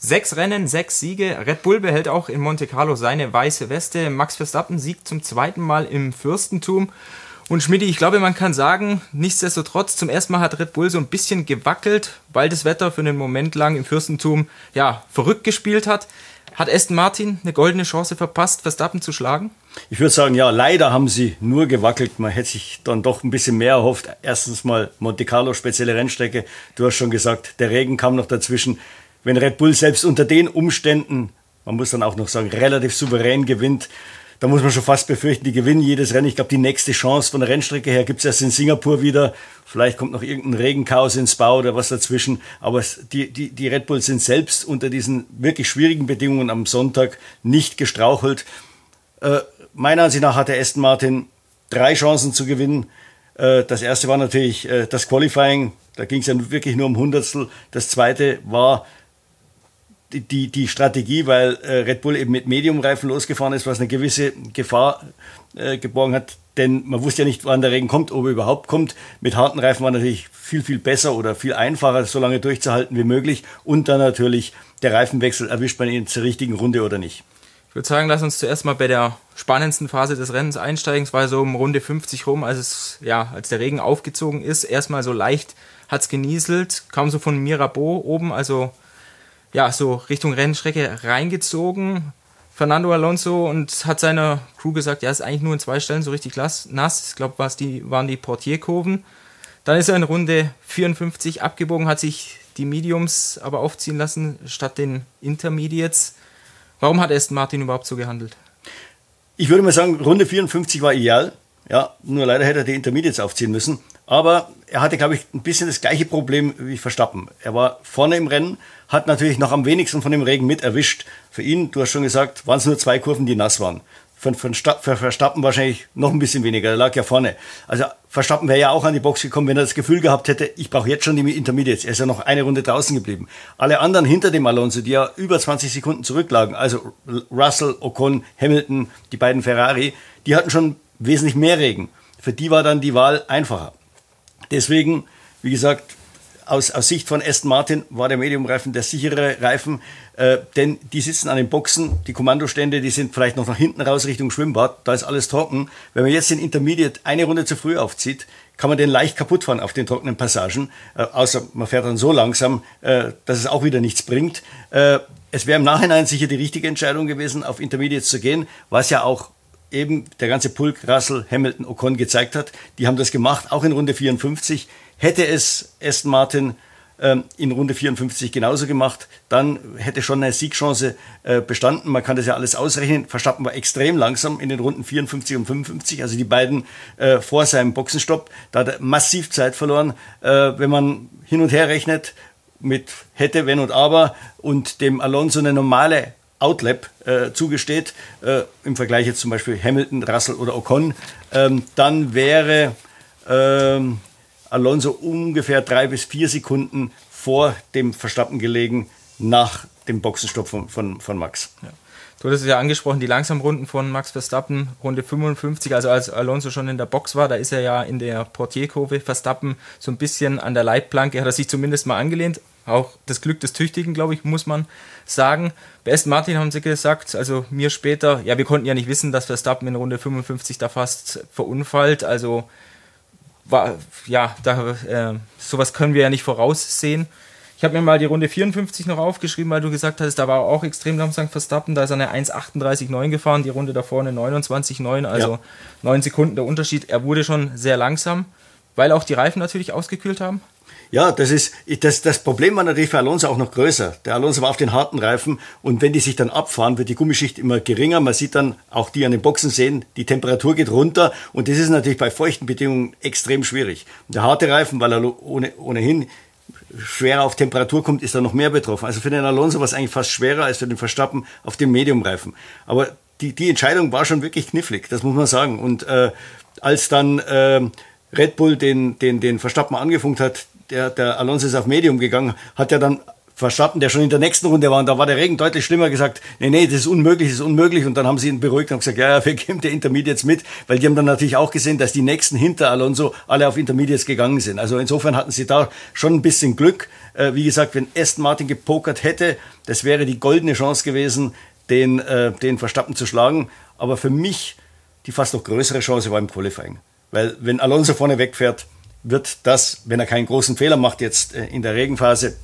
Sechs Rennen, sechs Siege. Red Bull behält auch in Monte Carlo seine weiße Weste. Max Verstappen siegt zum zweiten Mal im Fürstentum. Und Schmidt, ich glaube, man kann sagen, nichtsdestotrotz, zum ersten Mal hat Red Bull so ein bisschen gewackelt, weil das Wetter für einen Moment lang im Fürstentum ja verrückt gespielt hat. Hat Aston Martin eine goldene Chance verpasst, Verstappen zu schlagen? Ich würde sagen, ja, leider haben sie nur gewackelt. Man hätte sich dann doch ein bisschen mehr erhofft. Erstens mal Monte Carlo, spezielle Rennstrecke. Du hast schon gesagt, der Regen kam noch dazwischen wenn Red Bull selbst unter den Umständen, man muss dann auch noch sagen, relativ souverän gewinnt, da muss man schon fast befürchten, die gewinnen jedes Rennen. Ich glaube, die nächste Chance von der Rennstrecke her gibt es erst in Singapur wieder. Vielleicht kommt noch irgendein Regenchaos ins Bau oder was dazwischen. Aber die, die, die Red Bulls sind selbst unter diesen wirklich schwierigen Bedingungen am Sonntag nicht gestrauchelt. Äh, meiner Ansicht nach hatte Aston Martin drei Chancen zu gewinnen. Äh, das erste war natürlich äh, das Qualifying. Da ging es ja wirklich nur um Hundertstel. Das zweite war die, die, Strategie, weil äh, Red Bull eben mit Mediumreifen losgefahren ist, was eine gewisse Gefahr äh, geborgen hat. Denn man wusste ja nicht, wann der Regen kommt, ob er überhaupt kommt. Mit harten Reifen war natürlich viel, viel besser oder viel einfacher, so lange durchzuhalten wie möglich. Und dann natürlich der Reifenwechsel, erwischt man ihn zur richtigen Runde oder nicht. Ich würde sagen, lass uns zuerst mal bei der spannendsten Phase des Rennens einsteigen. Es war so um Runde 50 rum, als es, ja, als der Regen aufgezogen ist. Erstmal so leicht hat es genieselt, kam so von Mirabeau oben, also ja, so Richtung Rennstrecke reingezogen. Fernando Alonso und hat seiner Crew gesagt, ja, ist eigentlich nur in zwei Stellen so richtig nass. Ich glaube, waren die Portierkurven. Dann ist er in Runde 54 abgebogen, hat sich die Mediums aber aufziehen lassen statt den Intermediates. Warum hat Aston Martin überhaupt so gehandelt? Ich würde mal sagen, Runde 54 war ideal. Ja, nur leider hätte er die Intermediates aufziehen müssen. Aber er hatte, glaube ich, ein bisschen das gleiche Problem wie Verstappen. Er war vorne im Rennen, hat natürlich noch am wenigsten von dem Regen mit erwischt. Für ihn, du hast schon gesagt, waren es nur zwei Kurven, die nass waren. Für, Verstappen wahrscheinlich noch ein bisschen weniger, er lag ja vorne. Also Verstappen wäre ja auch an die Box gekommen, wenn er das Gefühl gehabt hätte, ich brauche jetzt schon die Intermediates. Er ist ja noch eine Runde draußen geblieben. Alle anderen hinter dem Alonso, die ja über 20 Sekunden zurücklagen, also Russell, Ocon, Hamilton, die beiden Ferrari, die hatten schon wesentlich mehr Regen. Für die war dann die Wahl einfacher. Deswegen, wie gesagt, aus, aus Sicht von Aston Martin war der Medium-Reifen der sichere Reifen, äh, denn die sitzen an den Boxen, die Kommandostände, die sind vielleicht noch nach hinten raus Richtung Schwimmbad, da ist alles trocken. Wenn man jetzt den Intermediate eine Runde zu früh aufzieht, kann man den leicht kaputt fahren auf den trockenen Passagen, äh, außer man fährt dann so langsam, äh, dass es auch wieder nichts bringt. Äh, es wäre im Nachhinein sicher die richtige Entscheidung gewesen, auf Intermediates zu gehen, was ja auch eben der ganze Pulk, Russell, Hamilton, Ocon gezeigt hat. Die haben das gemacht, auch in Runde 54. Hätte es Aston Martin ähm, in Runde 54 genauso gemacht, dann hätte schon eine Siegchance äh, bestanden. Man kann das ja alles ausrechnen. Verstappen war extrem langsam in den Runden 54 und 55, also die beiden äh, vor seinem Boxenstopp. Da hat er massiv Zeit verloren. Äh, wenn man hin und her rechnet mit hätte, wenn und aber und dem Alonso eine normale Outlap äh, zugesteht, äh, im Vergleich jetzt zum Beispiel Hamilton, Russell oder Ocon, ähm, dann wäre ähm, Alonso ungefähr drei bis vier Sekunden vor dem Verstappen gelegen nach dem Boxenstopp von, von, von Max. Ja. Du hattest es ja angesprochen, die Langsamrunden von Max Verstappen, Runde 55, also als Alonso schon in der Box war, da ist er ja in der Portierkurve Verstappen so ein bisschen an der Leitplanke, hat er sich zumindest mal angelehnt. Auch das Glück des Tüchtigen, glaube ich, muss man sagen. Bei Aston Martin haben sie gesagt, also mir später, ja, wir konnten ja nicht wissen, dass Verstappen in Runde 55 da fast verunfallt, also war, ja, da, äh, sowas können wir ja nicht voraussehen. Ich habe mir mal die Runde 54 noch aufgeschrieben, weil du gesagt hast, da war auch extrem langsam Verstappen. Da ist er eine 1,38,9 gefahren, die Runde davor eine 29,9, also ja. 9 Sekunden der Unterschied. Er wurde schon sehr langsam, weil auch die Reifen natürlich ausgekühlt haben. Ja, das ist das, das Problem war natürlich für Alonso auch noch größer. Der Alonso war auf den harten Reifen und wenn die sich dann abfahren, wird die Gummischicht immer geringer. Man sieht dann auch die an den Boxen sehen, die Temperatur geht runter und das ist natürlich bei feuchten Bedingungen extrem schwierig. Und der harte Reifen, weil er ohne, ohnehin schwerer auf Temperatur kommt, ist er noch mehr betroffen. Also für den Alonso war es eigentlich fast schwerer als für den Verstappen auf dem Mediumreifen. Aber die, die Entscheidung war schon wirklich knifflig, das muss man sagen. Und äh, als dann äh, Red Bull den, den, den Verstappen angefunkt hat, der, der Alonso ist auf Medium gegangen, hat er dann Verstappen, der schon in der nächsten Runde war, und da war der Regen deutlich schlimmer, gesagt, nee, nee, das ist unmöglich, das ist unmöglich. Und dann haben sie ihn beruhigt und gesagt, ja, ja, wir geben der Intermediates mit, weil die haben dann natürlich auch gesehen, dass die nächsten hinter Alonso alle auf Intermediates gegangen sind. Also insofern hatten sie da schon ein bisschen Glück. Äh, wie gesagt, wenn Aston Martin gepokert hätte, das wäre die goldene Chance gewesen, den, äh, den Verstappen zu schlagen. Aber für mich die fast noch größere Chance war im Qualifying. Weil wenn Alonso vorne wegfährt, wird das, wenn er keinen großen Fehler macht jetzt äh, in der Regenphase,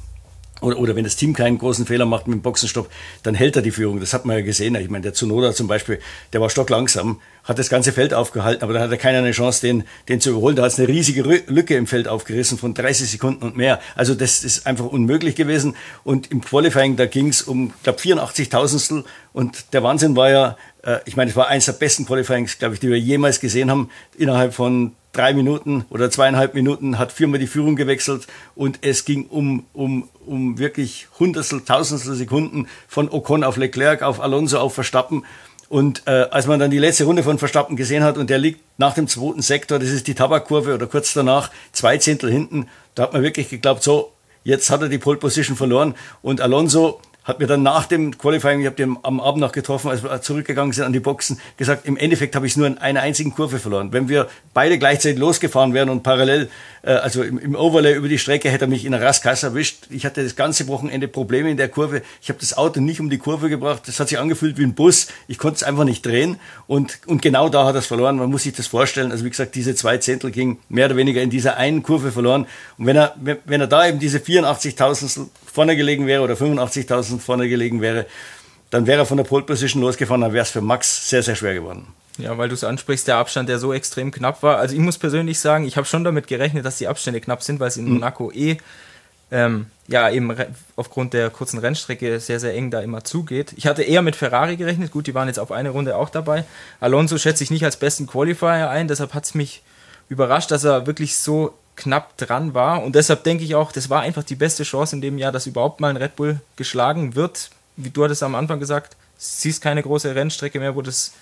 oder, oder wenn das Team keinen großen Fehler macht mit dem Boxenstopp, dann hält er die Führung. Das hat man ja gesehen. Ich meine, der Zunoda zum Beispiel, der war stocklangsam, hat das ganze Feld aufgehalten, aber da hat er keiner eine Chance, den, den zu überholen. Da hat es eine riesige Lücke im Feld aufgerissen von 30 Sekunden und mehr. Also das ist einfach unmöglich gewesen. Und im Qualifying, da ging es um, glaube, 84 Tausendstel. Und der Wahnsinn war ja, äh, ich meine, es war eines der besten Qualifyings, glaube ich, die wir jemals gesehen haben. Innerhalb von drei Minuten oder zweieinhalb Minuten hat viermal die Führung gewechselt und es ging um, um, um wirklich Hundertstel, Tausendstel Sekunden von Ocon auf Leclerc, auf Alonso, auf Verstappen. Und äh, als man dann die letzte Runde von Verstappen gesehen hat und der liegt nach dem zweiten Sektor, das ist die Tabakkurve oder kurz danach, zwei Zehntel hinten, da hat man wirklich geglaubt, so, jetzt hat er die Pole Position verloren und Alonso hat mir dann nach dem Qualifying, ich habe den am Abend noch getroffen, als wir zurückgegangen sind an die Boxen, gesagt, im Endeffekt habe ich nur in einer einzigen Kurve verloren. Wenn wir beide gleichzeitig losgefahren wären und parallel, äh, also im, im, Overlay über die Strecke, hätte er mich in einer Raskasse erwischt. Ich hatte das ganze Wochenende Probleme in der Kurve. Ich habe das Auto nicht um die Kurve gebracht. Das hat sich angefühlt wie ein Bus. Ich konnte es einfach nicht drehen. Und, und genau da hat er es verloren. Man muss sich das vorstellen. Also wie gesagt, diese zwei Zehntel ging mehr oder weniger in dieser einen Kurve verloren. Und wenn er, wenn er da eben diese 84.000 vorne gelegen wäre oder 85.000 vorne gelegen wäre, dann wäre er von der Pole Position losgefahren, dann wäre es für Max sehr, sehr schwer geworden. Ja, weil du es ansprichst, der Abstand, der so extrem knapp war. Also ich muss persönlich sagen, ich habe schon damit gerechnet, dass die Abstände knapp sind, weil es in mhm. Monaco eh ähm, ja eben aufgrund der kurzen Rennstrecke sehr, sehr eng da immer zugeht. Ich hatte eher mit Ferrari gerechnet, gut, die waren jetzt auf eine Runde auch dabei. Alonso schätze ich nicht als besten Qualifier ein, deshalb hat es mich überrascht, dass er wirklich so knapp dran war. Und deshalb denke ich auch, das war einfach die beste Chance in dem Jahr, dass überhaupt mal ein Red Bull geschlagen wird. Wie du hattest am Anfang gesagt, siehst keine große Rennstrecke mehr, wo das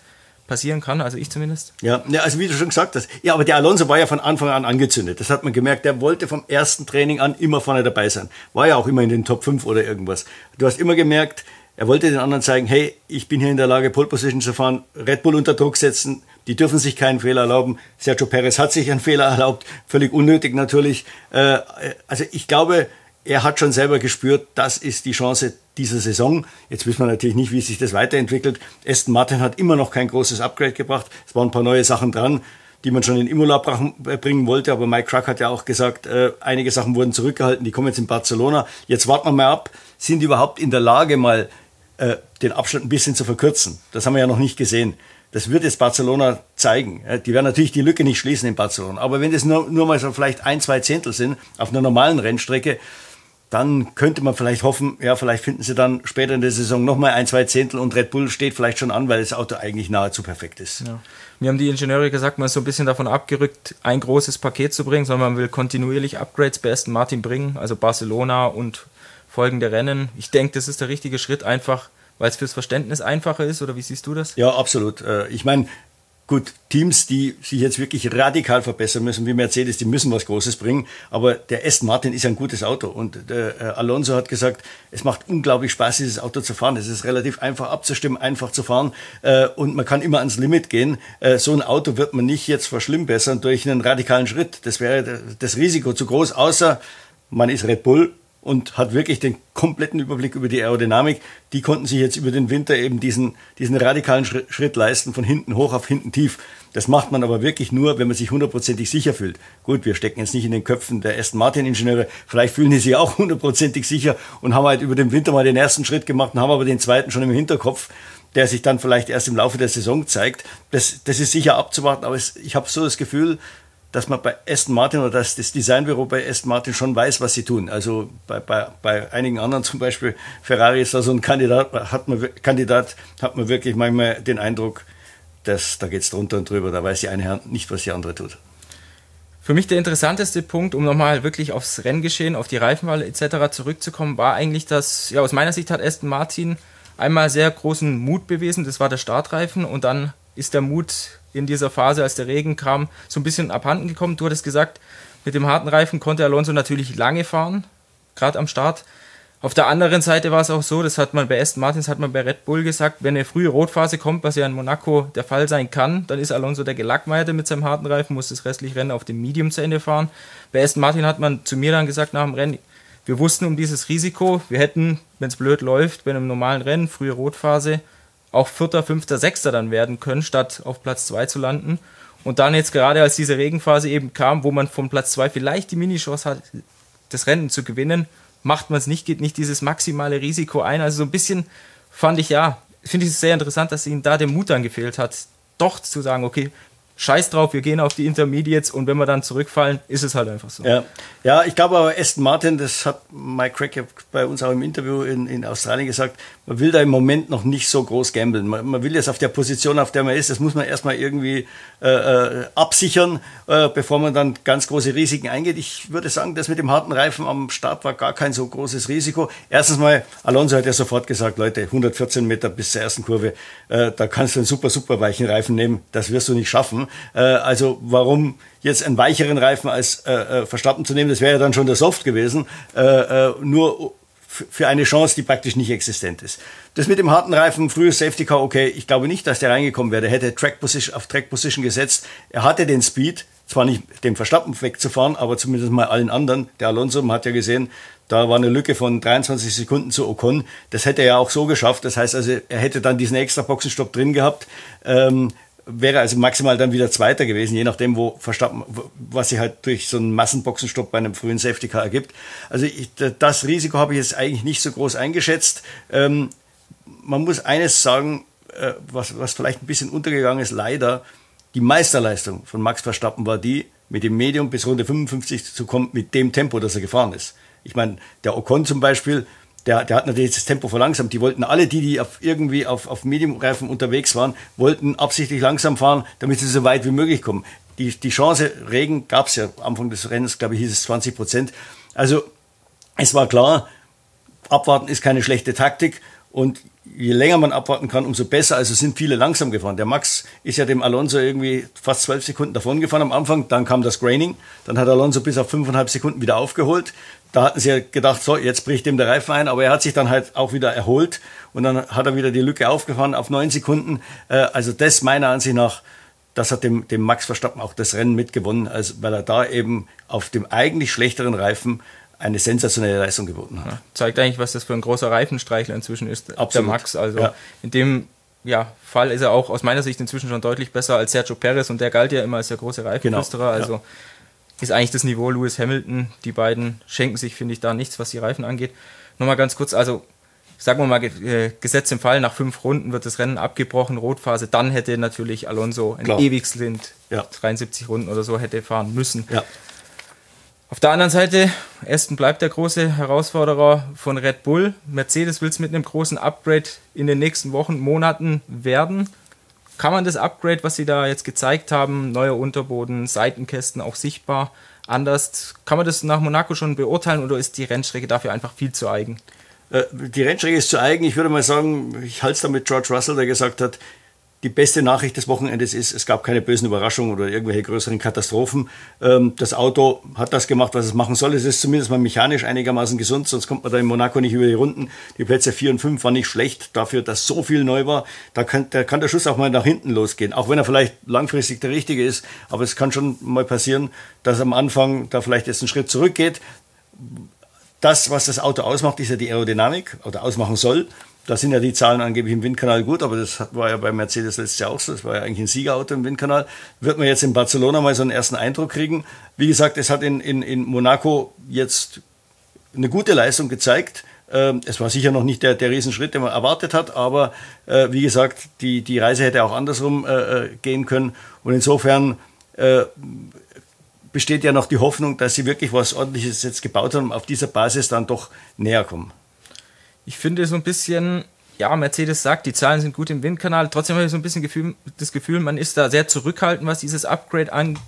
passieren kann, also ich zumindest. Ja, also wie du schon gesagt hast. Ja, aber der Alonso war ja von Anfang an angezündet. Das hat man gemerkt. Der wollte vom ersten Training an immer vorne dabei sein. War ja auch immer in den Top 5 oder irgendwas. Du hast immer gemerkt, er wollte den anderen zeigen, hey, ich bin hier in der Lage, Pole Position zu fahren, Red Bull unter Druck setzen, die dürfen sich keinen Fehler erlauben. Sergio Perez hat sich einen Fehler erlaubt, völlig unnötig natürlich. Äh, also ich glaube, er hat schon selber gespürt, das ist die Chance dieser Saison. Jetzt wissen wir natürlich nicht, wie sich das weiterentwickelt. Aston Martin hat immer noch kein großes Upgrade gebracht. Es waren ein paar neue Sachen dran, die man schon in Imola bringen wollte. Aber Mike Truck hat ja auch gesagt, äh, einige Sachen wurden zurückgehalten, die kommen jetzt in Barcelona. Jetzt warten wir mal ab, sind die überhaupt in der Lage, mal äh, den Abstand ein bisschen zu verkürzen? Das haben wir ja noch nicht gesehen. Das wird jetzt Barcelona zeigen. Die werden natürlich die Lücke nicht schließen in Barcelona. Aber wenn das nur, nur mal so vielleicht ein, zwei Zehntel sind auf einer normalen Rennstrecke, dann könnte man vielleicht hoffen, ja, vielleicht finden sie dann später in der Saison nochmal ein, zwei Zehntel und Red Bull steht vielleicht schon an, weil das Auto eigentlich nahezu perfekt ist. Ja. Mir haben die Ingenieure gesagt, man ist so ein bisschen davon abgerückt, ein großes Paket zu bringen, sondern man will kontinuierlich Upgrades bei Aston Martin bringen, also Barcelona und folgende Rennen. Ich denke, das ist der richtige Schritt, einfach weil es fürs Verständnis einfacher ist, oder wie siehst du das? Ja, absolut. Äh, ich meine, gut, Teams, die sich jetzt wirklich radikal verbessern müssen, wie Mercedes, die müssen was Großes bringen. Aber der Aston Martin ist ein gutes Auto. Und der äh, Alonso hat gesagt, es macht unglaublich Spaß, dieses Auto zu fahren. Es ist relativ einfach abzustimmen, einfach zu fahren. Äh, und man kann immer ans Limit gehen. So ein Auto wird man nicht jetzt verschlimmbessern durch einen radikalen Schritt. Das wäre das Risiko zu groß, außer man ist Red Bull und hat wirklich den kompletten Überblick über die Aerodynamik. Die konnten sich jetzt über den Winter eben diesen, diesen radikalen Schritt leisten, von hinten hoch auf hinten tief. Das macht man aber wirklich nur, wenn man sich hundertprozentig sicher fühlt. Gut, wir stecken jetzt nicht in den Köpfen der Aston Martin Ingenieure. Vielleicht fühlen die sich auch hundertprozentig sicher und haben halt über den Winter mal den ersten Schritt gemacht und haben aber den zweiten schon im Hinterkopf, der sich dann vielleicht erst im Laufe der Saison zeigt. Das, das ist sicher abzuwarten, aber es, ich habe so das Gefühl, dass man bei Aston Martin oder dass das Designbüro bei Aston Martin schon weiß, was sie tun. Also bei, bei, bei einigen anderen, zum Beispiel Ferrari ist da so ein Kandidat, hat man, Kandidat, hat man wirklich manchmal den Eindruck, dass da geht es drunter und drüber, da weiß die eine Hand nicht, was die andere tut. Für mich der interessanteste Punkt, um nochmal wirklich aufs Renngeschehen, auf die Reifenwahl etc. zurückzukommen, war eigentlich, dass, ja, aus meiner Sicht hat Aston Martin einmal sehr großen Mut bewiesen, das war der Startreifen und dann ist der Mut in dieser Phase, als der Regen kam, so ein bisschen abhanden gekommen. Du hattest gesagt, mit dem harten Reifen konnte Alonso natürlich lange fahren, gerade am Start. Auf der anderen Seite war es auch so, das hat man bei Aston Martins, hat man bei Red Bull gesagt, wenn eine frühe Rotphase kommt, was ja in Monaco der Fall sein kann, dann ist Alonso der Gelackmeierte mit seinem harten Reifen, muss das restliche Rennen auf dem Medium zu Ende fahren. Bei Aston Martin hat man zu mir dann gesagt nach dem Rennen, wir wussten um dieses Risiko, wir hätten, wenn es blöd läuft, bei einem normalen Rennen, frühe Rotphase, auch Vierter, Fünfter, Sechster dann werden können, statt auf Platz 2 zu landen. Und dann jetzt gerade, als diese Regenphase eben kam, wo man vom Platz 2 vielleicht die Minichance hat, das Rennen zu gewinnen, macht man es nicht, geht nicht dieses maximale Risiko ein. Also so ein bisschen fand ich ja, finde ich es sehr interessant, dass ihnen da der Mut dann gefehlt hat, doch zu sagen, okay, scheiß drauf, wir gehen auf die Intermediates und wenn wir dann zurückfallen, ist es halt einfach so. Ja, ja ich glaube aber Aston Martin, das hat Mike Crack bei uns auch im Interview in, in Australien gesagt, man will da im Moment noch nicht so groß gambeln. Man, man will jetzt auf der Position, auf der man ist, das muss man erstmal irgendwie äh, äh, absichern, äh, bevor man dann ganz große Risiken eingeht. Ich würde sagen, das mit dem harten Reifen am Start war gar kein so großes Risiko. Erstens mal, Alonso hat ja sofort gesagt, Leute, 114 Meter bis zur ersten Kurve, äh, da kannst du einen super, super weichen Reifen nehmen, das wirst du nicht schaffen. Äh, also warum jetzt einen weicheren Reifen als äh, Verstappen zu nehmen, das wäre ja dann schon der Soft gewesen. nur für eine Chance, die praktisch nicht existent ist. Das mit dem harten Reifen, frühes Safety Car, okay, ich glaube nicht, dass der reingekommen wäre. Der hätte Track Position, auf Track Position gesetzt. Er hatte den Speed, zwar nicht dem Verstappen wegzufahren, aber zumindest mal allen anderen. Der Alonso, man hat ja gesehen, da war eine Lücke von 23 Sekunden zu Ocon. Das hätte er ja auch so geschafft. Das heißt also, er hätte dann diesen extra Boxenstopp drin gehabt. Ähm, wäre also maximal dann wieder Zweiter gewesen, je nachdem, wo Verstappen, was sich halt durch so einen Massenboxenstopp bei einem frühen Safety Car ergibt. Also ich, das Risiko habe ich jetzt eigentlich nicht so groß eingeschätzt. Ähm, man muss eines sagen, äh, was, was vielleicht ein bisschen untergegangen ist, leider, die Meisterleistung von Max Verstappen war die, mit dem Medium bis Runde 55 zu kommen, mit dem Tempo, das er gefahren ist. Ich meine, der Ocon zum Beispiel, der, der hat natürlich das Tempo verlangsamt. Die wollten alle, die, die auf, irgendwie auf, auf Medium-Reifen unterwegs waren, wollten absichtlich langsam fahren, damit sie so weit wie möglich kommen. Die, die Chance, Regen gab es ja Anfang des Rennens, glaube ich, hieß es 20 Prozent. Also es war klar, abwarten ist keine schlechte Taktik und je länger man abwarten kann, umso besser. Also sind viele langsam gefahren. Der Max ist ja dem Alonso irgendwie fast zwölf Sekunden davon gefahren am Anfang. Dann kam das Graining. Dann hat Alonso bis auf fünfeinhalb Sekunden wieder aufgeholt. Da hatten sie ja gedacht, so, jetzt bricht ihm der Reifen ein. Aber er hat sich dann halt auch wieder erholt. Und dann hat er wieder die Lücke aufgefahren auf neun Sekunden. Äh, also das meiner Ansicht nach, das hat dem, dem Max Verstappen auch das Rennen mitgewonnen, also weil er da eben auf dem eigentlich schlechteren Reifen eine sensationelle Leistung geboten hat. Ja, zeigt eigentlich, was das für ein großer Reifenstreichler inzwischen ist, Absolut. der Max. Also ja. in dem ja, Fall ist er auch aus meiner Sicht inzwischen schon deutlich besser als Sergio Perez und der galt ja immer als der große Reifenflüsterer. Genau. Also ist eigentlich das Niveau Lewis Hamilton. Die beiden schenken sich, finde ich, da nichts, was die Reifen angeht. Nochmal ganz kurz, also sagen wir mal, äh, Gesetz im Fall, nach fünf Runden wird das Rennen abgebrochen, Rotphase, dann hätte natürlich Alonso ein ewiges Lind, ja. 73 Runden oder so hätte fahren müssen. Ja. Auf der anderen Seite, Aston bleibt der große Herausforderer von Red Bull. Mercedes will es mit einem großen Upgrade in den nächsten Wochen, Monaten werden. Kann man das Upgrade, was sie da jetzt gezeigt haben, neuer Unterboden, Seitenkästen auch sichtbar, anders, kann man das nach Monaco schon beurteilen oder ist die Rennstrecke dafür einfach viel zu eigen? Äh, die Rennstrecke ist zu eigen. Ich würde mal sagen, ich halte es da mit George Russell, der gesagt hat, die beste Nachricht des Wochenendes ist, es gab keine bösen Überraschungen oder irgendwelche größeren Katastrophen. Ähm, das Auto hat das gemacht, was es machen soll. Es ist zumindest mal mechanisch einigermaßen gesund, sonst kommt man da in Monaco nicht über die Runden. Die Plätze 4 und 5 waren nicht schlecht, dafür, dass so viel neu war. Da kann, da kann der Schuss auch mal nach hinten losgehen, auch wenn er vielleicht langfristig der richtige ist. Aber es kann schon mal passieren, dass am Anfang da vielleicht jetzt ein Schritt zurückgeht. Das, was das Auto ausmacht, ist ja die Aerodynamik oder ausmachen soll. Da sind ja die Zahlen angeblich im Windkanal gut, aber das war ja bei Mercedes letztes Jahr auch so. Das war ja eigentlich ein Siegerauto im Windkanal. Wird man jetzt in Barcelona mal so einen ersten Eindruck kriegen. Wie gesagt, es hat in, in, in Monaco jetzt eine gute Leistung gezeigt. Ähm, es war sicher noch nicht der, der Riesenschritt, den man erwartet hat, aber äh, wie gesagt, die, die Reise hätte auch andersrum äh, äh gehen können. Und insofern äh, besteht ja noch die Hoffnung, dass sie wirklich was Ordentliches jetzt gebaut haben, auf dieser Basis dann doch näher kommen. Ich finde so ein bisschen, ja, Mercedes sagt, die Zahlen sind gut im Windkanal. Trotzdem habe ich so ein bisschen Gefühl, das Gefühl, man ist da sehr zurückhaltend, was dieses Upgrade angeht.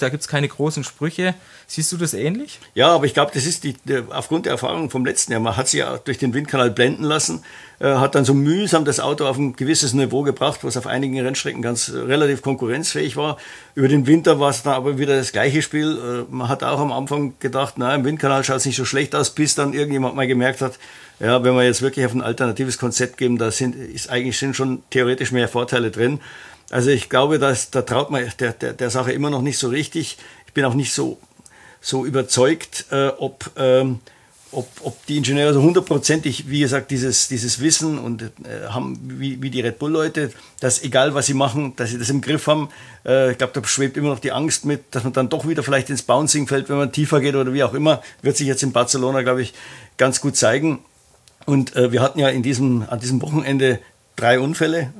Da gibt es keine großen Sprüche. Siehst du das ähnlich? Ja, aber ich glaube, das ist die, aufgrund der Erfahrung vom letzten Jahr. Man hat sich ja durch den Windkanal blenden lassen. äh, hat dann so mühsam das Auto auf ein gewisses Niveau gebracht, was auf einigen Rennstrecken ganz äh, relativ konkurrenzfähig war. Über den Winter war es dann aber wieder das gleiche Spiel. Äh, man hat auch am Anfang gedacht, na, im Windkanal schaut es nicht so schlecht aus, bis dann irgendjemand mal gemerkt hat, ja, wenn wir jetzt wirklich auf ein alternatives Konzept geben, da sind, ist eigentlich sind schon theoretisch mehr Vorteile drin. Also ich glaube, dass, da traut man der, der, der Sache immer noch nicht so richtig. Ich bin auch nicht so, so überzeugt, äh, ob, ähm, ob, ob die Ingenieure so hundertprozentig, wie gesagt, dieses, dieses Wissen und äh, haben, wie, wie die Red Bull-Leute, dass egal was sie machen, dass sie das im Griff haben. Äh, ich glaube, da schwebt immer noch die Angst mit, dass man dann doch wieder vielleicht ins Bouncing fällt, wenn man tiefer geht oder wie auch immer. Wird sich jetzt in Barcelona, glaube ich, ganz gut zeigen. Und äh, wir hatten ja in diesem, an diesem Wochenende drei Unfälle,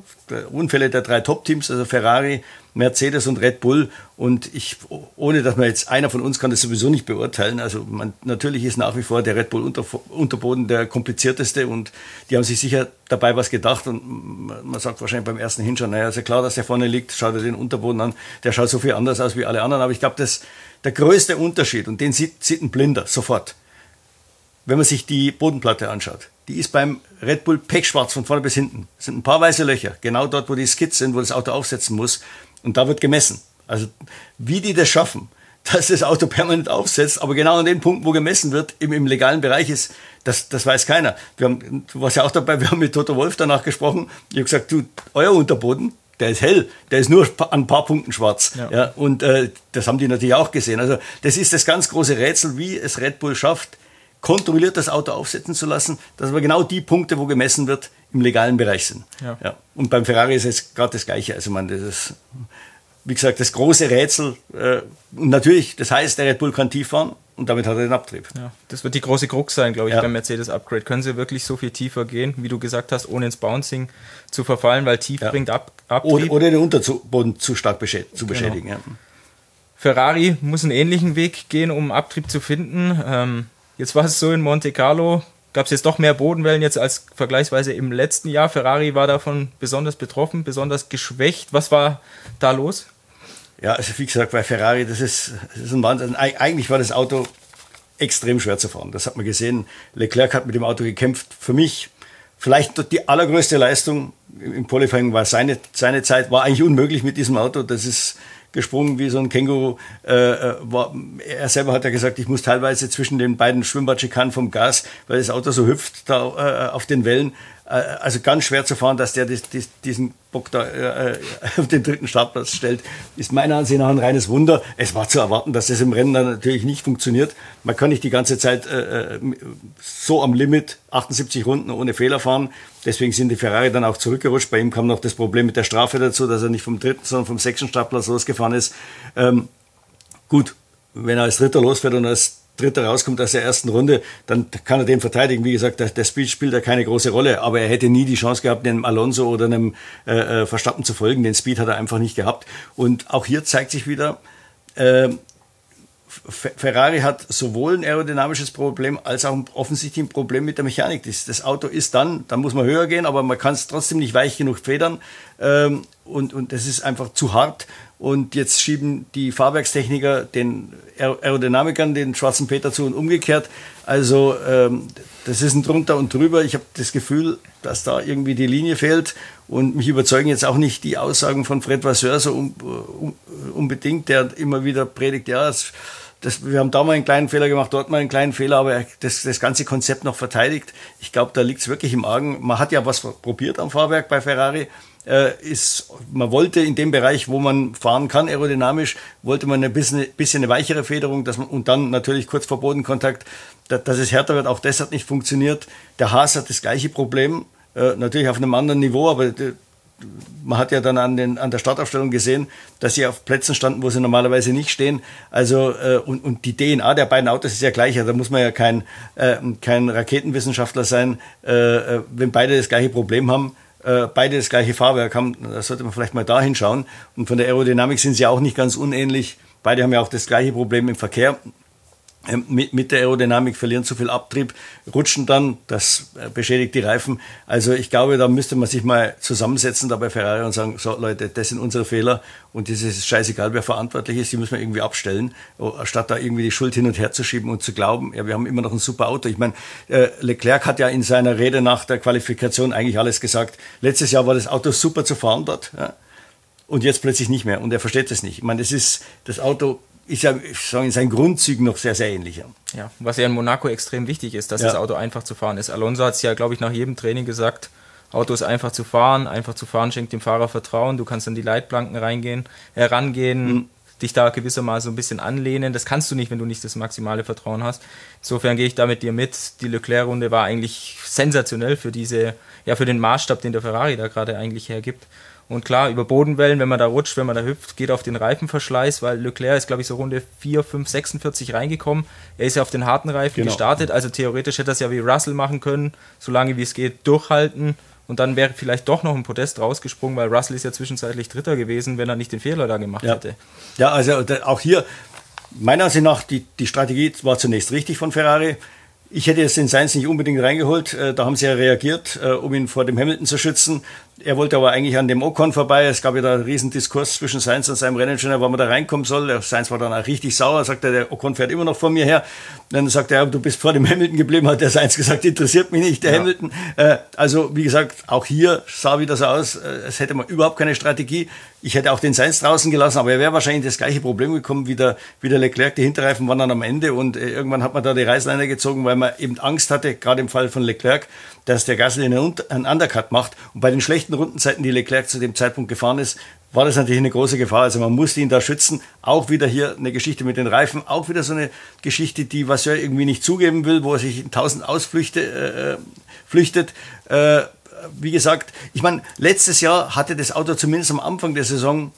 Unfälle der drei Top-Teams, also Ferrari, Mercedes und Red Bull. Und ich, ohne dass man jetzt einer von uns kann das sowieso nicht beurteilen. Also man, natürlich ist nach wie vor der Red Bull unter, Unterboden der komplizierteste und die haben sich sicher dabei was gedacht und man sagt wahrscheinlich beim ersten Hinschauen, naja, ist ja klar, dass der vorne liegt, schaut er den Unterboden an, der schaut so viel anders aus wie alle anderen. Aber ich glaube, das der größte Unterschied und den sieht, sieht ein Blinder sofort, wenn man sich die Bodenplatte anschaut die ist beim Red Bull pechschwarz von vorne bis hinten. Es sind ein paar weiße Löcher, genau dort, wo die Skids sind, wo das Auto aufsetzen muss. Und da wird gemessen. Also wie die das schaffen, dass das Auto permanent aufsetzt, aber genau an den Punkten, wo gemessen wird, im, im legalen Bereich ist, das, das weiß keiner. Wir haben, du warst ja auch dabei, wir haben mit Toto Wolf danach gesprochen. Ich habe gesagt, du, euer Unterboden, der ist hell, der ist nur an ein paar Punkten schwarz. Ja. ja und äh, das haben die natürlich auch gesehen. Also das ist das ganz große Rätsel, wie es Red Bull schafft, kontrolliert das Auto aufsetzen zu lassen, dass aber genau die Punkte, wo gemessen wird, im legalen Bereich sind. Ja. ja. Und beim Ferrari ist es gerade das Gleiche. Also man, das ist, wie gesagt, das große Rätsel. Äh, und natürlich, das heißt, der Red Bull kann tief fahren und damit hat er den Abtrieb. Ja, das wird die große Krux sein, glaube ich, ja. beim Mercedes-Upgrade. Können sie wirklich so viel tiefer gehen, wie du gesagt hast, ohne ins Bouncing zu verfallen, weil tief ja. bringt Ab Abtrieb. Oder, oder den Unterboden zu stark zu genau. beschädigen. Genau. Ferrari muss einen ähnlichen Weg gehen, um Abtrieb zu finden. Ähm, Jetzt war es so in Monte Carlo, gab es jetzt doch mehr Bodenwellen jetzt als vergleichsweise im letzten Jahr. Ferrari war davon besonders betroffen, besonders geschwächt. Was war da los? Ja, also wie gesagt, bei Ferrari, das ist, das ist ein Wahnsinn. Eigentlich war das Auto extrem schwer zu fahren. Das hat man gesehen. Leclerc hat mit dem Auto gekämpft. Für mich vielleicht die allergrößte Leistung im Qualifying war seine, seine Zeit, war eigentlich unmöglich mit diesem Auto. Das ist gesprungen wie so ein Känguru. Äh, äh, war, er selber hat ja gesagt, ich muss teilweise zwischen den beiden Schwimmbadschikanen vom Gas, weil das Auto so hüpft da äh, auf den Wellen, also ganz schwer zu fahren, dass der diesen Bock da äh, auf den dritten Startplatz stellt, ist meiner Ansicht nach ein reines Wunder. Es war zu erwarten, dass das im Rennen dann natürlich nicht funktioniert. Man kann nicht die ganze Zeit äh, so am Limit 78 Runden ohne Fehler fahren. Deswegen sind die Ferrari dann auch zurückgerutscht. Bei ihm kam noch das Problem mit der Strafe dazu, dass er nicht vom dritten, sondern vom sechsten Startplatz losgefahren ist. Ähm, gut, wenn er als Dritter losfährt und als Dritter rauskommt aus der ersten Runde, dann kann er den verteidigen. Wie gesagt, der, der Speed spielt da keine große Rolle, aber er hätte nie die Chance gehabt, einem Alonso oder einem äh, äh Verstappen zu folgen. Den Speed hat er einfach nicht gehabt. Und auch hier zeigt sich wieder, äh, Ferrari hat sowohl ein aerodynamisches Problem als auch offensichtlich ein Problem mit der Mechanik. Das, das Auto ist dann, da muss man höher gehen, aber man kann es trotzdem nicht weich genug federn. Ähm, und, und das ist einfach zu hart. Und jetzt schieben die Fahrwerkstechniker den Aerodynamikern den schwarzen Peter zu und umgekehrt. Also ähm, das ist ein drunter und drüber. Ich habe das Gefühl, dass da irgendwie die Linie fehlt. Und mich überzeugen jetzt auch nicht die Aussagen von Fred Vasseur so un, un, unbedingt, der immer wieder predigt, ja, es, das, wir haben da mal einen kleinen Fehler gemacht, dort mal einen kleinen Fehler, aber das, das ganze Konzept noch verteidigt. Ich glaube, da liegt es wirklich im Argen. Man hat ja was probiert am Fahrwerk bei Ferrari. Äh, ist, man wollte in dem Bereich, wo man fahren kann, aerodynamisch, wollte man ein bisschen, bisschen eine weichere Federung dass man, und dann natürlich kurz vor Bodenkontakt, dass, dass es härter wird. Auch das hat nicht funktioniert. Der Haas hat das gleiche Problem, äh, natürlich auf einem anderen Niveau, aber äh, man hat ja dann an, den, an der Startaufstellung gesehen, dass sie auf Plätzen standen, wo sie normalerweise nicht stehen. Also äh, und, und die DNA der beiden Autos ist ja gleich. Da muss man ja kein, äh, kein Raketenwissenschaftler sein, äh, äh, wenn beide das gleiche Problem haben. Äh, beide das gleiche Fahrwerk haben, da sollte man vielleicht mal da hinschauen. Und von der Aerodynamik sind sie auch nicht ganz unähnlich. Beide haben ja auch das gleiche Problem im Verkehr. Ähm, mit, mit der Aerodynamik verlieren zu viel Abtrieb, rutschen dann, das äh, beschädigt die Reifen. Also ich glaube, da müsste man sich mal zusammensetzen da bei Ferrari und sagen, so Leute, das sind unsere Fehler und es ist scheißegal, wer verantwortlich ist, die müssen wir irgendwie abstellen, statt da irgendwie die Schuld hin und her zu schieben und zu glauben, ja, wir haben immer noch ein super Auto. Ich meine, äh, Leclerc hat ja in seiner Rede nach der Qualifikation eigentlich alles gesagt. Letztes Jahr war das Auto super zu fahren dort. Ja? Und jetzt plötzlich nicht mehr. Und er versteht das nicht. Ich meine, das ist, das Auto ist ja in seinen Grundzügen noch sehr, sehr ähnlich. Ja, was ja in Monaco extrem wichtig ist, dass ja. das Auto einfach zu fahren ist. Alonso hat es ja, glaube ich, nach jedem Training gesagt, Auto ist einfach zu fahren, einfach zu fahren schenkt dem Fahrer Vertrauen, du kannst an die Leitplanken reingehen, herangehen, mhm. dich da gewissermaßen so ein bisschen anlehnen. Das kannst du nicht, wenn du nicht das maximale Vertrauen hast. Insofern gehe ich da mit dir mit. Die Leclerc-Runde war eigentlich sensationell für diese, ja, für den Maßstab, den der Ferrari da gerade eigentlich hergibt. Und klar, über Bodenwellen, wenn man da rutscht, wenn man da hüpft, geht auf den Reifenverschleiß, weil Leclerc ist, glaube ich, so Runde 4, 5, 46 reingekommen. Er ist ja auf den harten Reifen genau. gestartet, also theoretisch hätte er es ja wie Russell machen können, solange wie es geht, durchhalten. Und dann wäre vielleicht doch noch ein Podest rausgesprungen, weil Russell ist ja zwischenzeitlich Dritter gewesen, wenn er nicht den Fehler da gemacht ja. hätte. Ja, also auch hier, meiner Ansicht nach, die, die Strategie war zunächst richtig von Ferrari. Ich hätte jetzt den Sainz nicht unbedingt reingeholt. Äh, da haben sie ja reagiert, äh, um ihn vor dem Hamilton zu schützen. Er wollte aber eigentlich an dem Ocon vorbei. Es gab ja da einen riesen Diskurs zwischen Sainz und seinem Renningenieur, wann man da reinkommen soll. Der Sainz war dann auch richtig sauer, sagte, der Ocon fährt immer noch vor mir her. Dann sagt er, du bist vor dem Hamilton geblieben, hat der Sainz gesagt, interessiert mich nicht, der ja. Hamilton. Äh, also, wie gesagt, auch hier sah wieder so aus, äh, es hätte man überhaupt keine Strategie. Ich hätte auch den Sainz draußen gelassen, aber er wäre wahrscheinlich das gleiche Problem gekommen wie der, wie der Leclerc. Die Hinterreifen waren dann am Ende und äh, irgendwann hat man da die Reißleine gezogen, weil man eben Angst hatte, gerade im Fall von Leclerc, dass der Gasly einen, einen Undercut macht. Und bei den schlechten Rundenzeiten, die Leclerc zu dem Zeitpunkt gefahren ist, war das natürlich eine große Gefahr. Also man musste ihn da schützen. Auch wieder hier eine Geschichte mit den Reifen. Auch wieder so eine Geschichte, die Vasseur irgendwie nicht zugeben will, wo er sich in tausend Ausflüchte äh, flüchtet. Äh, wie gesagt, ich meine, letztes Jahr hatte das Auto zumindest am Anfang der Saison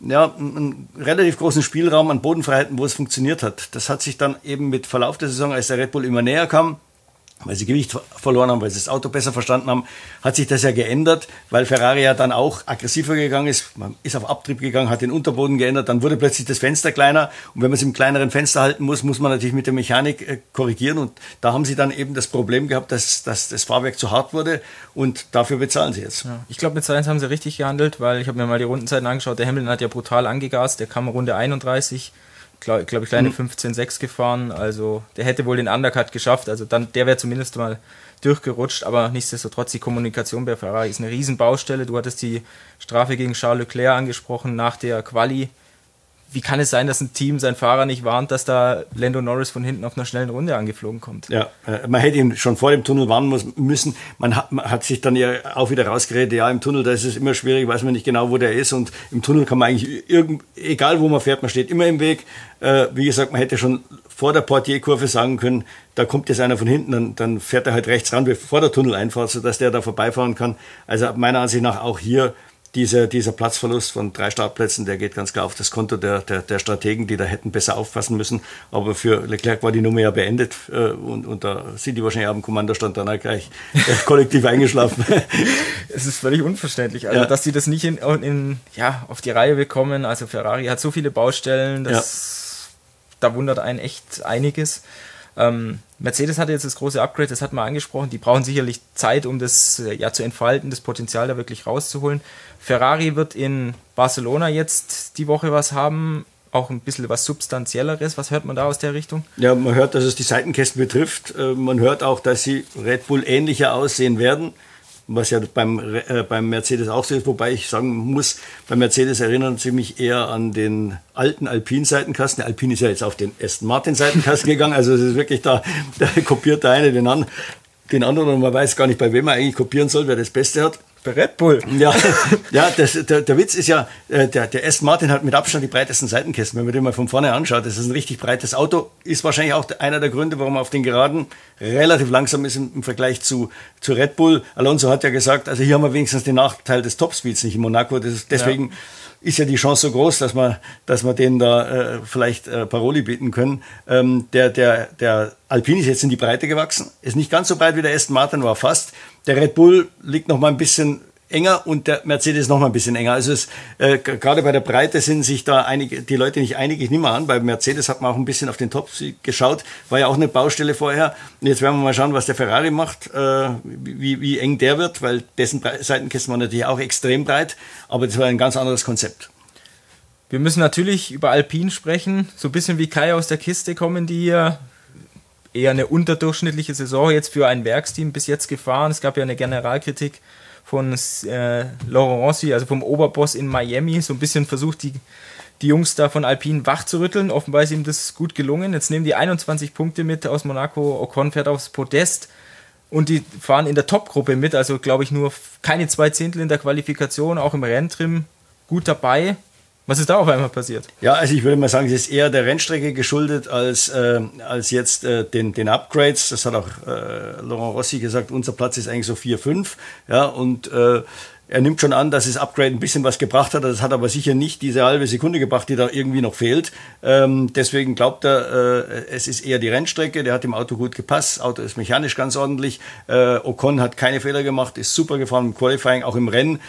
ja, einen relativ großen Spielraum an Bodenfreiheiten, wo es funktioniert hat. Das hat sich dann eben mit Verlauf der Saison, als der Red Bull immer näher kam, weil sie Gewicht verloren haben, weil sie das Auto besser verstanden haben, hat sich das ja geändert, weil Ferrari ja dann auch aggressiver gegangen ist. Man ist auf Abtrieb gegangen, hat den Unterboden geändert, dann wurde plötzlich das Fenster kleiner. Und wenn man es im kleineren Fenster halten muss, muss man natürlich mit der Mechanik äh, korrigieren. Und da haben sie dann eben das Problem gehabt, dass, dass das Fahrwerk zu hart wurde. Und dafür bezahlen sie jetzt. Ja, ich glaube, mit Science haben sie richtig gehandelt, weil ich habe mir mal die Rundenzeiten angeschaut, der Hamilton hat ja brutal angegast, der kam Runde 31 glaube glaub ich, kleine mhm. 15,6 gefahren. Also der hätte wohl den Undercut geschafft. Also dann, der wäre zumindest mal durchgerutscht. Aber nichtsdestotrotz, die Kommunikation bei Ferrari ist eine Riesenbaustelle. Du hattest die Strafe gegen Charles Leclerc angesprochen nach der Quali wie kann es sein, dass ein Team seinen Fahrer nicht warnt, dass da Lando Norris von hinten auf einer schnellen Runde angeflogen kommt? Ja, äh, man hätte ihn schon vor dem Tunnel warnen müssen. Man hat, man hat sich dann ja auch wieder rausgeredet, ja, im Tunnel, da ist es immer schwierig, weiß man nicht genau, wo der ist. Und im Tunnel kann man eigentlich, irgend, egal wo man fährt, man steht immer im Weg. Äh, wie gesagt, man hätte schon vor der Portierkurve sagen können, da kommt jetzt einer von hinten, dann, dann fährt er halt rechts ran, bevor der Tunnel einfahrt, sodass der da vorbeifahren kann. Also meiner Ansicht nach auch hier dieser, dieser Platzverlust von drei Startplätzen, der geht ganz klar auf das Konto der, der, der Strategen, die da hätten besser aufpassen müssen. Aber für Leclerc war die Nummer ja beendet äh, und, und da sind die wahrscheinlich am Kommandostand dann auch gleich äh, kollektiv eingeschlafen. Es ist völlig unverständlich, also ja. dass die das nicht in, in, ja, auf die Reihe bekommen. Also Ferrari hat so viele Baustellen, das, ja. da wundert einen echt einiges. Ähm, Mercedes hatte jetzt das große Upgrade, das hat man angesprochen. Die brauchen sicherlich Zeit, um das äh, ja zu entfalten, das Potenzial da wirklich rauszuholen. Ferrari wird in Barcelona jetzt die Woche was haben, auch ein bisschen was Substanzielleres. Was hört man da aus der Richtung? Ja, man hört, dass es die Seitenkästen betrifft. Äh, man hört auch, dass sie Red Bull ähnlicher aussehen werden was ja beim, äh, beim Mercedes auch so ist, wobei ich sagen muss, beim Mercedes erinnern sie mich eher an den alten Alpine-Seitenkasten. Der Alpine ist ja jetzt auf den Aston Martin-Seitenkasten gegangen, also es ist wirklich da, da kopiert der eine den, an, den anderen und man weiß gar nicht, bei wem man eigentlich kopieren soll, wer das Beste hat. Bei Red Bull. Ja, ja das, der, der Witz ist ja, äh, der, der Aston Martin hat mit Abstand die breitesten Seitenkästen. Wenn man den mal von vorne anschaut, das ist ein richtig breites Auto. Ist wahrscheinlich auch einer der Gründe, warum er auf den Geraden relativ langsam ist im, im Vergleich zu, zu Red Bull. Alonso hat ja gesagt, also hier haben wir wenigstens den Nachteil des Topspeeds nicht in Monaco. Das, deswegen ja. ist ja die Chance so groß, dass man, dass man denen da äh, vielleicht äh, Paroli bieten können. Ähm, der, der, der Alpine ist jetzt in die Breite gewachsen. Ist nicht ganz so breit wie der Aston Martin, war fast. Der Red Bull liegt noch mal ein bisschen enger und der Mercedes noch mal ein bisschen enger. Also es, äh, gerade bei der Breite sind sich da einige, die Leute nicht einig. Ich nehme an, bei Mercedes hat man auch ein bisschen auf den Top geschaut. War ja auch eine Baustelle vorher. Und jetzt werden wir mal schauen, was der Ferrari macht, äh, wie, wie eng der wird, weil dessen Seitenkästen waren natürlich auch extrem breit. Aber das war ein ganz anderes Konzept. Wir müssen natürlich über Alpine sprechen. So ein bisschen wie Kai aus der Kiste kommen die hier. Eher eine unterdurchschnittliche Saison jetzt für ein Werksteam bis jetzt gefahren. Es gab ja eine Generalkritik von äh, Laurent Rossi, also vom Oberboss in Miami, so ein bisschen versucht, die, die Jungs da von Alpine wach zu rütteln. Offenbar ist ihm das gut gelungen. Jetzt nehmen die 21 Punkte mit aus Monaco. Ocon fährt aufs Podest und die fahren in der Top-Gruppe mit. Also, glaube ich, nur keine zwei Zehntel in der Qualifikation, auch im Renntrim gut dabei. Was ist da auf einmal passiert? Ja, also ich würde mal sagen, es ist eher der Rennstrecke geschuldet als, äh, als jetzt äh, den, den Upgrades. Das hat auch äh, Laurent Rossi gesagt, unser Platz ist eigentlich so 4, 5. Ja, und äh, er nimmt schon an, dass das Upgrade ein bisschen was gebracht hat. Das hat aber sicher nicht diese halbe Sekunde gebracht, die da irgendwie noch fehlt. Ähm, deswegen glaubt er, äh, es ist eher die Rennstrecke. Der hat dem Auto gut gepasst. Das Auto ist mechanisch ganz ordentlich. Äh, Ocon hat keine Fehler gemacht, ist super gefahren im Qualifying, auch im Rennen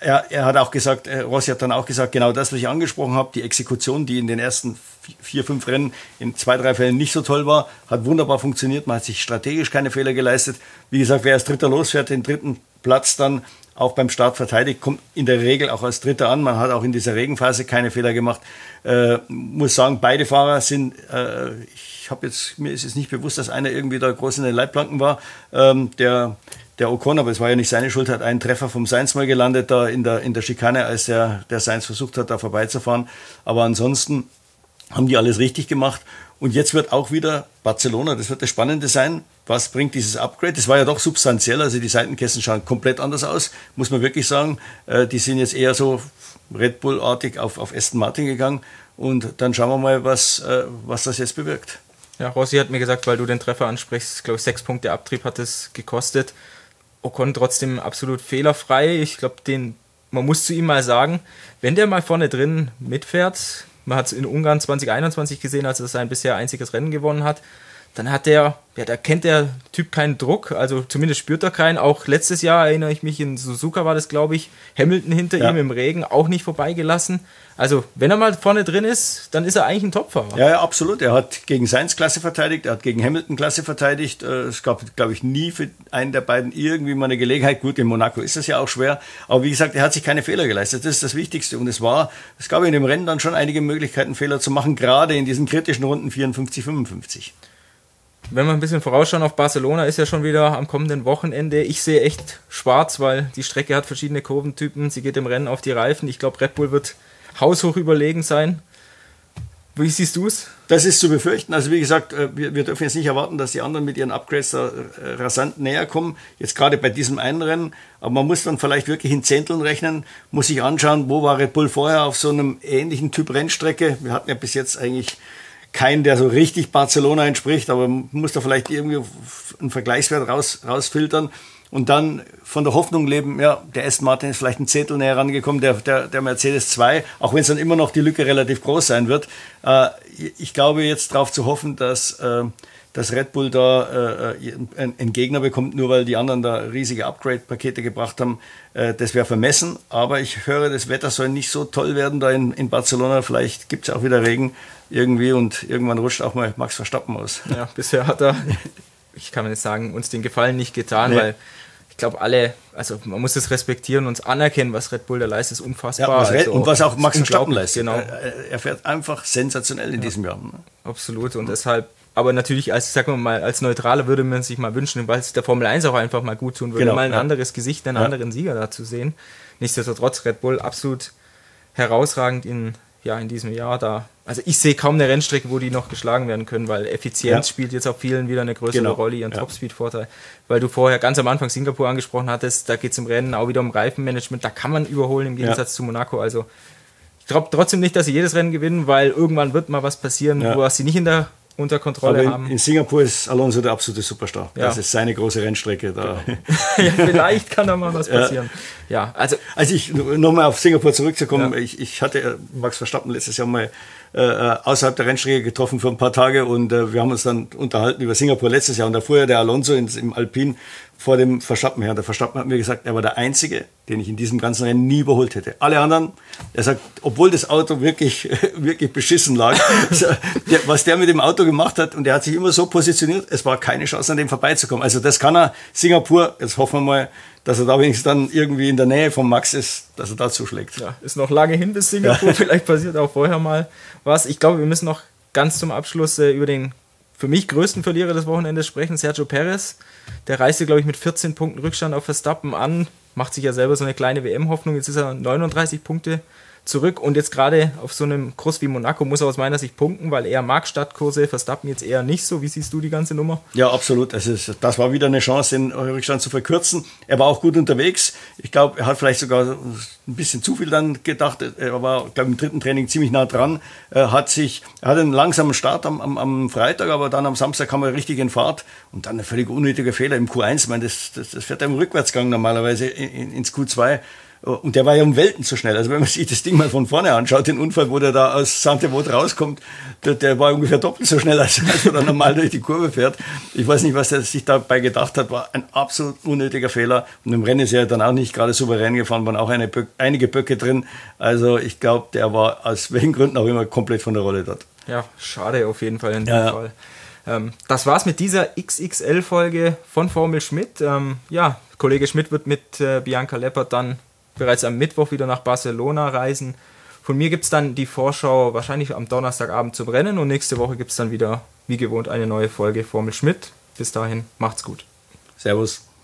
er, er hat auch gesagt, äh, Rossi hat dann auch gesagt, genau das, was ich angesprochen habe, die Exekution, die in den ersten vier, fünf Rennen in zwei, drei Fällen nicht so toll war, hat wunderbar funktioniert. Man hat sich strategisch keine Fehler geleistet. Wie gesagt, wer als Dritter losfährt, den dritten Platz dann auch beim Start verteidigt, kommt in der Regel auch als Dritter an. Man hat auch in dieser Regenphase keine Fehler gemacht. Äh, muss sagen, beide Fahrer sind, äh, ich habe jetzt, mir ist es nicht bewusst, dass einer irgendwie da groß in den Leitplanken war. Ähm, der der Ocon, aber es war ja nicht seine Schuld, hat einen Treffer vom Sainz mal gelandet da in der, in der Schikane, als der, der Sainz versucht hat, da vorbeizufahren. Aber ansonsten haben die alles richtig gemacht. Und jetzt wird auch wieder Barcelona, das wird das Spannende sein. Was bringt dieses Upgrade? Das war ja doch substanziell, also die Seitenkästen schauen komplett anders aus, muss man wirklich sagen. Äh, die sind jetzt eher so Red Bull-artig auf, auf Aston Martin gegangen. Und dann schauen wir mal, was, äh, was das jetzt bewirkt. Ja, Rossi hat mir gesagt, weil du den Treffer ansprichst, glaube ich, sechs Punkte Abtrieb hat es gekostet. Ocon trotzdem absolut fehlerfrei. Ich glaube, den man muss zu ihm mal sagen, wenn der mal vorne drin mitfährt, man hat es in Ungarn 2021 gesehen, als er sein bisher einziges Rennen gewonnen hat, dann hat der, ja, da kennt der Typ keinen Druck, also zumindest spürt er keinen. Auch letztes Jahr erinnere ich mich, in Suzuka war das, glaube ich, Hamilton hinter ja. ihm im Regen, auch nicht vorbeigelassen. Also, wenn er mal vorne drin ist, dann ist er eigentlich ein Topfahrer. Ja, ja, absolut. Er hat gegen Sainz Klasse verteidigt, er hat gegen Hamilton Klasse verteidigt. Äh, es gab, glaube ich, nie für einen der beiden irgendwie mal eine Gelegenheit. Gut, in Monaco ist das ja auch schwer. Aber wie gesagt, er hat sich keine Fehler geleistet. Das ist das Wichtigste. Und es war, es gab in dem Rennen dann schon einige Möglichkeiten, Fehler zu machen, gerade in diesen kritischen Runden 54, 55 wenn wir ein bisschen vorausschauen auf Barcelona, ist ja schon wieder am kommenden Wochenende. Ich sehe echt schwarz, weil die Strecke hat verschiedene Kurventypen. Sie geht im Rennen auf die Reifen. Ich glaube, Red Bull wird haushoch überlegen sein. Wie siehst du es? Das ist zu befürchten. Also wie gesagt, äh, wir, wir, dürfen jetzt nicht erwarten, dass die anderen mit ihren Upgrades da äh, rasant näher kommen. Jetzt gerade bei diesem einen Rennen. Aber man muss dann vielleicht wirklich in Zehnteln rechnen, muss sich anschauen, wo war Red Bull vorher auf so einem ähnlichen Typ Rennstrecke. Wir hatten ja bis jetzt eigentlich keinen, der so richtig Barcelona entspricht, aber muss da vielleicht irgendwie einen Vergleichswert raus, rausfiltern und dann von der Hoffnung leben, ja, der Aston Martin ist vielleicht ein Zehntel näher rangekommen, der, der, der Mercedes 2, auch wenn es dann immer noch die Lücke relativ groß sein wird. Äh, ich glaube jetzt darauf zu hoffen, dass, äh, dass Red Bull da äh, einen Gegner bekommt, nur weil die anderen da riesige Upgrade-Pakete gebracht haben. Äh, das wäre vermessen, aber ich höre, das Wetter soll nicht so toll werden da in, in Barcelona. Vielleicht gibt es auch wieder Regen irgendwie und irgendwann rutscht auch mal Max Verstappen aus. Ja, bisher hat er, ich kann nicht sagen, uns den Gefallen nicht getan, nee. weil ich glaube, alle, also man muss es respektieren und anerkennen, was Red Bull da leistet, ist unfassbar. Ja, was also, und was auch Max Verstappen leistet. Genau. Er fährt einfach sensationell in ja. diesem Jahr. Ne? Absolut und deshalb aber natürlich, als sagen wir mal, als Neutraler würde man sich mal wünschen, weil es der Formel 1 auch einfach mal gut tun würde, genau, mal ein ja. anderes Gesicht, einen ja. anderen Sieger da zu sehen. Nichtsdestotrotz Red Bull absolut herausragend in, ja, in diesem Jahr da. Also ich sehe kaum eine Rennstrecke, wo die noch geschlagen werden können, weil Effizienz ja. spielt jetzt auf vielen wieder eine größere genau. Rolle, ihren Topspeed-Vorteil. Weil du vorher ganz am Anfang Singapur angesprochen hattest, da geht es im Rennen auch wieder um Reifenmanagement, da kann man überholen im Gegensatz zu Monaco. Also ich glaube trotzdem nicht, dass sie jedes Rennen gewinnen, weil irgendwann wird mal was passieren, wo sie nicht in der unter Kontrolle in, haben. In Singapur ist Alonso der absolute Superstar. Ja. Das ist seine große Rennstrecke da. Genau. ja, vielleicht kann da mal was passieren. Ja, ja also. Also ich, nochmal auf Singapur zurückzukommen, ja. ich, ich hatte Max Verstappen letztes Jahr mal äh, außerhalb der Rennstrecke getroffen für ein paar Tage und äh, wir haben uns dann unterhalten über Singapur letztes Jahr und da fuhr ja der Alonso ins, im Alpin vor dem Verstappen her. Der Verstappen hat mir gesagt, er war der Einzige, den ich in diesem ganzen Rennen nie überholt hätte. Alle anderen, er sagt, obwohl das Auto wirklich, wirklich beschissen lag, was der mit dem Auto gemacht hat, und er hat sich immer so positioniert, es war keine Chance, an dem vorbeizukommen. Also das kann er, Singapur, jetzt hoffen wir mal, dass er da wenigstens dann irgendwie in der Nähe von Max ist, dass er da zuschlägt. Ja, ist noch lange hin bis Singapur, ja. vielleicht passiert auch vorher mal was. Ich glaube, wir müssen noch ganz zum Abschluss äh, über den für mich größten Verlierer des Wochenendes sprechen, Sergio Perez. Der reiste, glaube ich, mit 14 Punkten Rückstand auf Verstappen an, macht sich ja selber so eine kleine WM-Hoffnung. Jetzt ist er 39 Punkte zurück und jetzt gerade auf so einem Kurs wie Monaco muss er aus meiner Sicht punkten, weil er mag Stadtkurse, Verstappen jetzt eher nicht so. Wie siehst du die ganze Nummer? Ja, absolut. Das, ist, das war wieder eine Chance, den Rückstand zu verkürzen. Er war auch gut unterwegs. Ich glaube, er hat vielleicht sogar ein bisschen zu viel dann gedacht. Er war, glaube im dritten Training ziemlich nah dran. Er hat sich, er hat einen langsamen Start am, am, am Freitag, aber dann am Samstag kam er richtig in Fahrt und dann ein völlig unnötiger Fehler im Q1. Ich meine, das, das, das fährt er im Rückwärtsgang normalerweise in, ins Q2 und der war ja um Welten zu schnell. Also wenn man sich das Ding mal von vorne anschaut, den Unfall, wo der da aus Santevot rauskommt, der, der, war ungefähr doppelt so schnell, als, als er dann normal durch die Kurve fährt. Ich weiß nicht, was er sich dabei gedacht hat, war ein absolut unnötiger Fehler. Und im Rennen ist er dann auch nicht gerade souverän gefahren, waren auch eine, einige Böcke drin. Also ich glaube, der war aus welchen Gründen auch immer komplett von der Rolle dort. Ja, schade auf jeden Fall in dem ja, Fall. Ähm, das war's mit dieser XXL-Folge von Formel Schmidt. Ähm, ja, Kollege Schmidt wird mit äh, Bianca Leppert dann bereits am Mittwoch wieder nach Barcelona reisen. Von mir gibt es dann die Vorschau wahrscheinlich am Donnerstagabend zum Rennen und nächste Woche gibt es dann wieder, wie gewohnt, eine neue Folge Formel Schmidt. Bis dahin, macht's gut. Servus.